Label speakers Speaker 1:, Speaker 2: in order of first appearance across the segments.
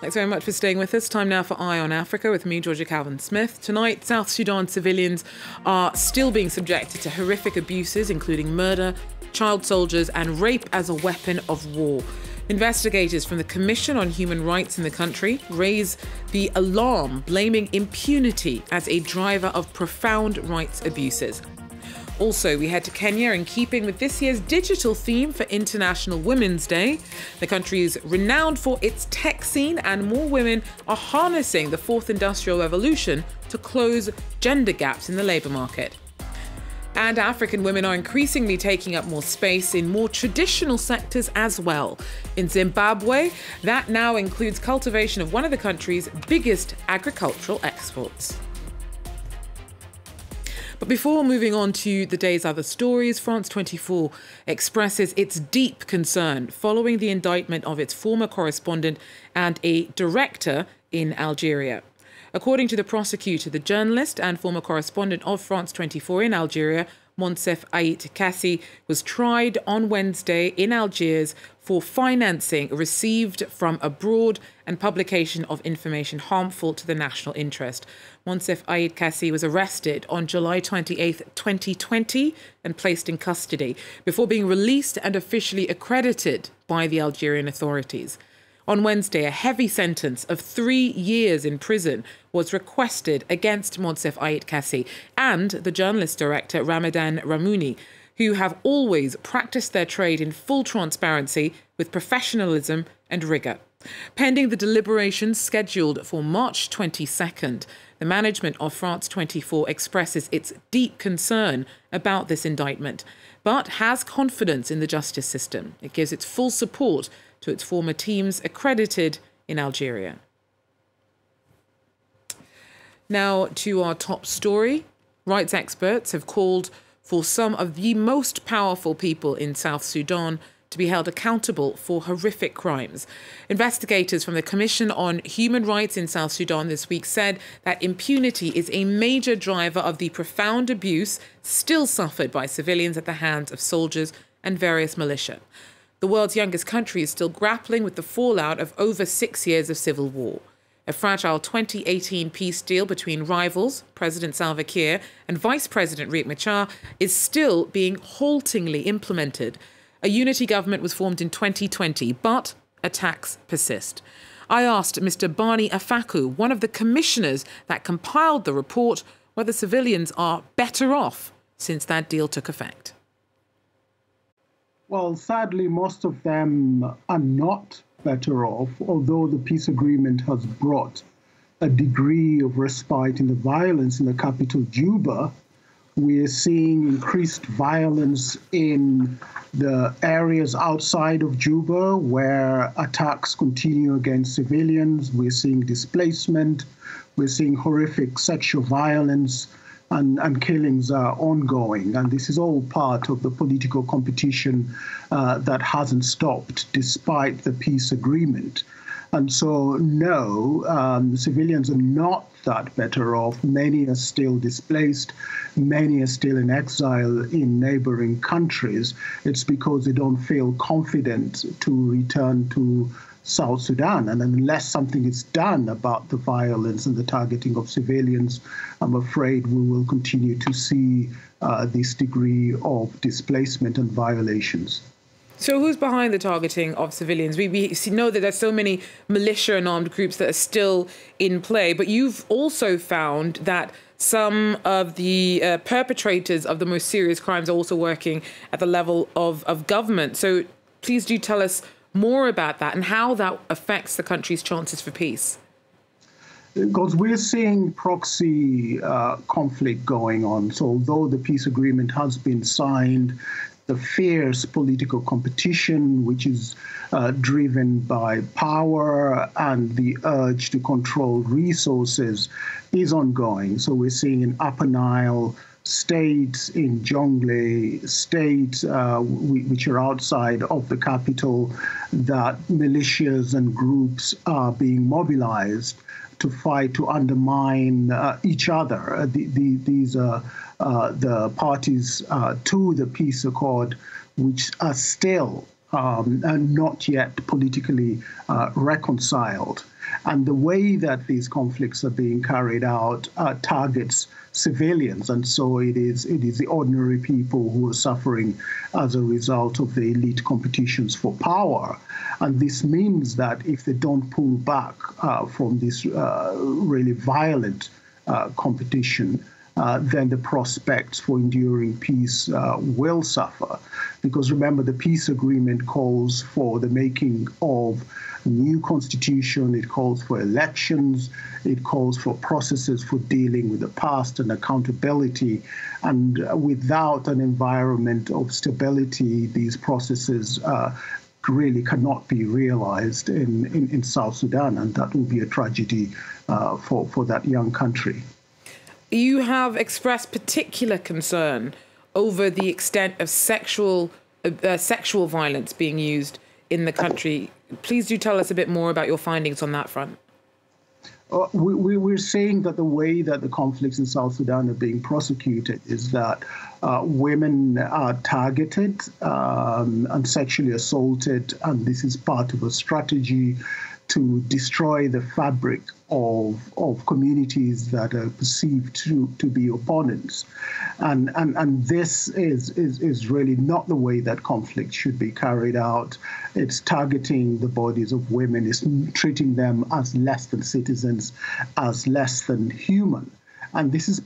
Speaker 1: Thanks very much for staying with us. Time now for Eye on Africa with me, Georja Calvin Smith. Tonight, South Sudan civilians are still being subjected to horrific abuses, including murder, child soldiers, and rape as a weapon of war. Investigators from the Commission on Human Rights in the country raise the alarm, blaming impunity as a driver of profound rights abuses. Also, we head to Kenya in keeping with this year's digital theme for International Women's Day. The country is renowned for its tech scene, and more women are harnessing the fourth industrial revolution to close gender gaps in the labour market. And African women are increasingly taking up more space in more traditional sectors as well. In Zimbabwe, that now includes cultivation of one of the country's biggest agricultural exports. But before moving on to the day's other stories, France 24 expresses its deep concern following the indictment of its former correspondent and a director in Algeria. According to the prosecutor, the journalist and former correspondent of France 24 in Algeria, Moncef Aït Kaci, was tried on Wednesday in Algiers for financing received from abroad and publication of information harmful to the national interest. Moncef Aït Kaci was arrested on July 28, 2020, and placed in custody before being released and officially accredited by the Algerian authorities. On Wednesday, a heavy sentence of three years in prison was requested against Moncef Aït Kaci and the journalist director Ramdane Rahmouni, who have always practiced their trade in full transparency with professionalism and rigour. Pending the deliberations scheduled for March 22nd, the management of France 24 expresses its deep concern about this indictment, but has confidence in the justice system. It gives its full support to its former teams accredited in Algeria. Now to our top story. Rights experts have called for some of the most powerful people in South Sudan to be held accountable for horrific crimes. Investigators from the Commission on Human Rights in South Sudan this week said that impunity is a major driver of the profound abuse still suffered by civilians at the hands of soldiers and various militia. The world's youngest country is still grappling with the fallout of over six years of civil war. A fragile 2018 peace deal between rivals, President Salva Kiir and Vice President Riek Machar, is still being haltingly implemented a unity government was formed in 2020, but attacks persist. I asked Mr. Barney Afako, one of the commissioners that compiled the report, whether civilians are better off since that deal took effect.
Speaker 2: Well, sadly, most of them are not better off, although the peace agreement has brought a degree of respite in the violence in the capital, Juba. We are seeing increased violence in the areas outside of Juba where attacks continue against civilians. We're seeing displacement. We're seeing horrific sexual violence. And, and, killings are ongoing. And this is all part of the political competition uh, that hasn't stopped despite the peace agreement. And so, no, um, civilians are not that better off. Many are still displaced. Many are still in exile in neighboring countries. It's because they don't feel confident to return to South Sudan. And unless something is done about the violence and the targeting of civilians, I'm afraid we will continue to see uh, this degree of displacement and violations.
Speaker 1: So, who's behind the targeting of civilians? We, we know that there's so many militia and armed groups that are still in play, but you've also found that some of the uh, perpetrators of the most serious crimes are also working at the level of, of government. So, please do tell us more about that and how that affects the country's chances for peace.
Speaker 2: Because we're seeing proxy uh, conflict going on. So, although the peace agreement has been signed, the fierce political competition, which is uh, driven by power and the urge to control resources, is ongoing. So we're seeing in Upper Nile states, in Jonglei states, uh, which are outside of the capital, that militias and groups are being mobilized to fight to undermine uh, each other. Uh, the, the, these are uh, the parties uh, to the peace accord, which are still um, and not yet politically uh, reconciled. And the way that these conflicts are being carried out uh, targets civilians, and so it is it is the ordinary people who are suffering as a result of the elite competitions for power. And this means that if they don't pull back uh, from this uh, really violent uh, competition, uh, then the prospects for enduring peace uh, will suffer. Because remember, the peace agreement calls for the making of a new constitution, it calls for elections, it calls for processes for dealing with the past and accountability. And without an environment of stability, these processes uh, really cannot be realized in, in, in, South Sudan, and that will be a tragedy uh, for, for that young country.
Speaker 1: You have expressed particular concern over the extent of sexual uh, sexual violence being used in the country. Please do tell us a bit more about your findings on that front.
Speaker 2: Uh, we, we, are saying that the way that the conflicts in South Sudan are being prosecuted is that uh, women are targeted um, and sexually assaulted, and this is part of a strategy to destroy the fabric of, of communities that are perceived to, to be opponents. And, and, and this is, is, is really not the way that conflict should be carried out. It's targeting the bodies of women, it's treating them as less than citizens, as less than human. And this is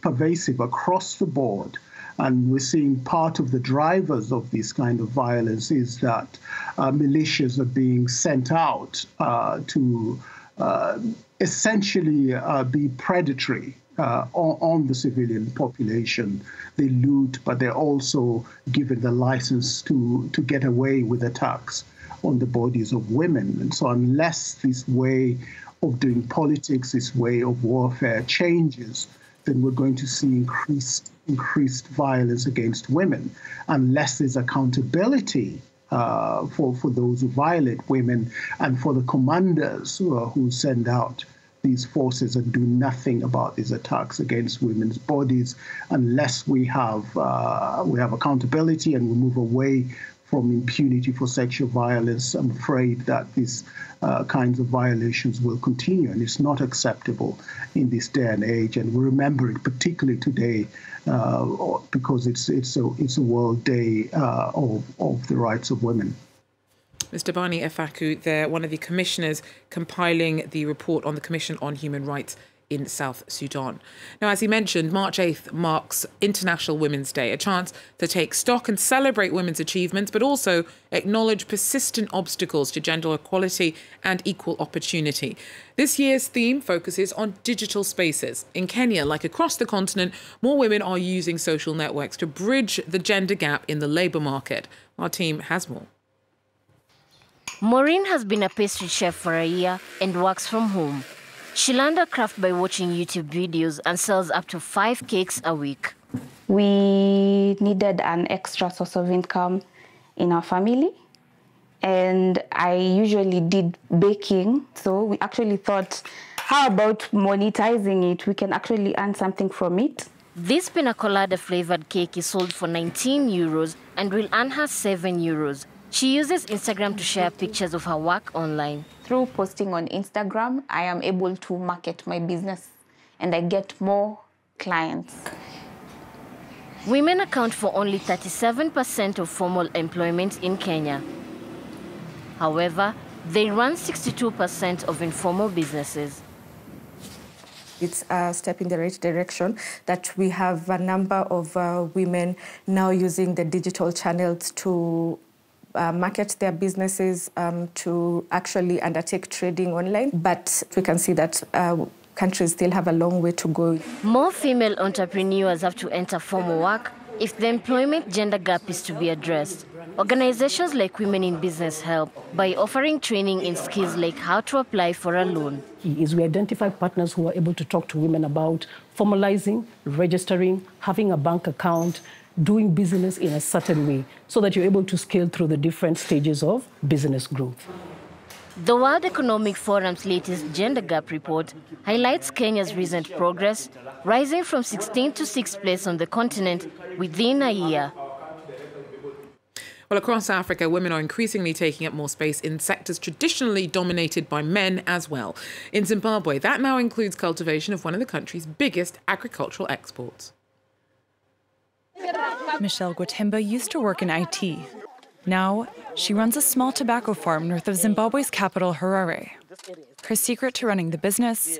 Speaker 2: pervasive across the board. And we're seeing part of the drivers of this kind of violence is that uh, militias are being sent out uh, to uh, essentially uh, be predatory uh, on, on, the civilian population. They loot, but they're also given the license to, to get away with attacks on the bodies of women. And so, unless this way of doing politics, this way of warfare changes, then we're going to see increased increased violence against women unless there's accountability uh, for, for those who violate women and for the commanders who, who send out these forces and do nothing about these attacks against women's bodies unless we have uh, we have accountability and we move away from impunity for sexual violence. I'm afraid that these uh, kinds of violations will continue, and it's not acceptable in this day and age. And we remember it particularly today uh, because it's it's a it's a World Day uh, of of the rights of women.
Speaker 1: Mr. Barney Afako, they're one of the commissioners compiling the report on the Commission on Human Rights in South Sudan. Now, as he mentioned, March 8th marks International Women's Day, a chance to take stock and celebrate women's achievements, but also acknowledge persistent obstacles to gender equality and equal opportunity. This year's theme focuses on digital spaces. In Kenya, like across the continent, more women are using social networks to bridge the gender gap in the labour market. Our team has more.
Speaker 3: Maureen has been a pastry chef for a year and works from home. She learned her craft by watching YouTube videos and sells up to five cakes a week.
Speaker 4: We needed an extra source of income in our family. And I usually did baking. So we actually thought, how about monetizing it? We can actually earn something from it.
Speaker 3: This pina colada flavored cake is sold for 19 euros and will earn her 7 euros. She uses Instagram to share pictures of her work online.
Speaker 4: Through posting on Instagram, I am able to market my business and I get more clients.
Speaker 3: Women account for only 37% of formal employment in Kenya. However, they run 62% of informal businesses.
Speaker 5: It's a step in the right direction that we have a number of uh, women now using the digital channels to uh, market their businesses um, to actually undertake trading online. But we can see that uh, countries still have a long way to go.
Speaker 3: More female entrepreneurs have to enter formal work if the employment gender gap is to be addressed. Organizations like Women in Business help by offering training in skills like how to apply for a loan.
Speaker 6: Is we identify partners who are able to talk to women about formalizing, registering, having a bank account, doing business in a certain way so that you're able to scale through the different stages of business growth.
Speaker 3: The World Economic Forum's latest gender gap report highlights Kenya's recent progress, rising from 16th to 6th place on the continent within a year.
Speaker 1: Well, across Africa, women are increasingly taking up more space in sectors traditionally dominated by men as well. In Zimbabwe, that now includes cultivation of one of the country's biggest agricultural exports.
Speaker 7: Michelle Gwatemba used to work in IT. Now, she runs a small tobacco farm north of Zimbabwe's capital, Harare. Her secret to running the business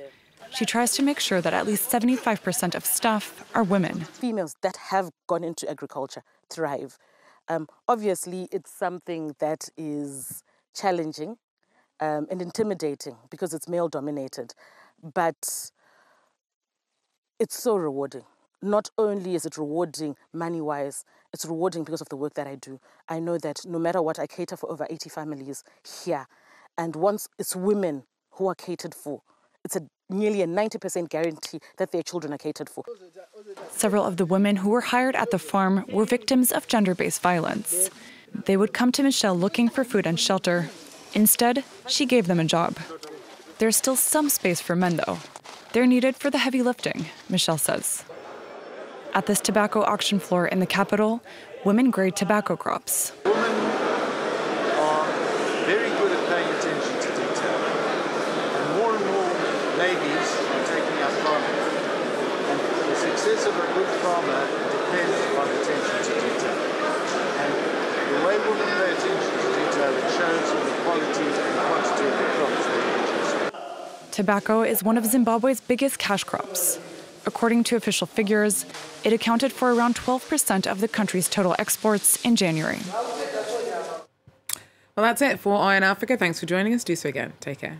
Speaker 7: she tries to make sure that at least 75% of staff are women.
Speaker 8: Females that have gone into agriculture thrive. Um, obviously, it's something that is challenging um, and intimidating because it's male dominated, but it's so rewarding. Not only is it rewarding money wise, it's rewarding because of the work that I do. I know that no matter what, I cater for over 80 families here. And once it's women who are catered for, it's a nearly a 90% guarantee that their children are catered for.
Speaker 7: Several of the women who were hired at the farm were victims of gender based violence. They would come to Michelle looking for food and shelter. Instead, she gave them a job. There's still some space for men, though. They're needed for the heavy lifting, Michelle says. At this tobacco auction floor in the capital, women grade tobacco crops.
Speaker 9: Women are very good at paying attention to detail. And more and more ladies are taking up farming. And the success of a good farmer depends on attention to detail. And the way women pay attention to detail, it shows in the quality and quantity of the crops they produce.
Speaker 7: Tobacco is one of Zimbabwe's biggest cash crops. According to official figures, it accounted for around 12% of the country's total exports in January.
Speaker 1: Well, that's it for Eye on Africa. Thanks for joining us. Do so again. Take care.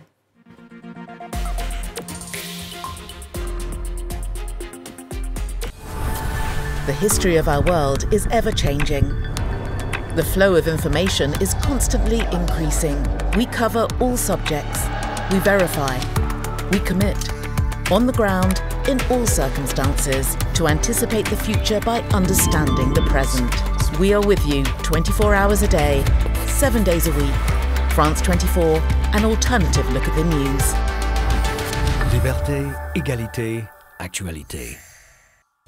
Speaker 10: The history of our world is ever changing. The flow of information is constantly increasing. We cover all subjects. We verify. We commit. On the ground, in all circumstances, to anticipate the future by understanding the present. We are with you 24 hours a day, 7 days a week. France 24, an alternative look at the news.
Speaker 11: Liberté, égalité, actualité.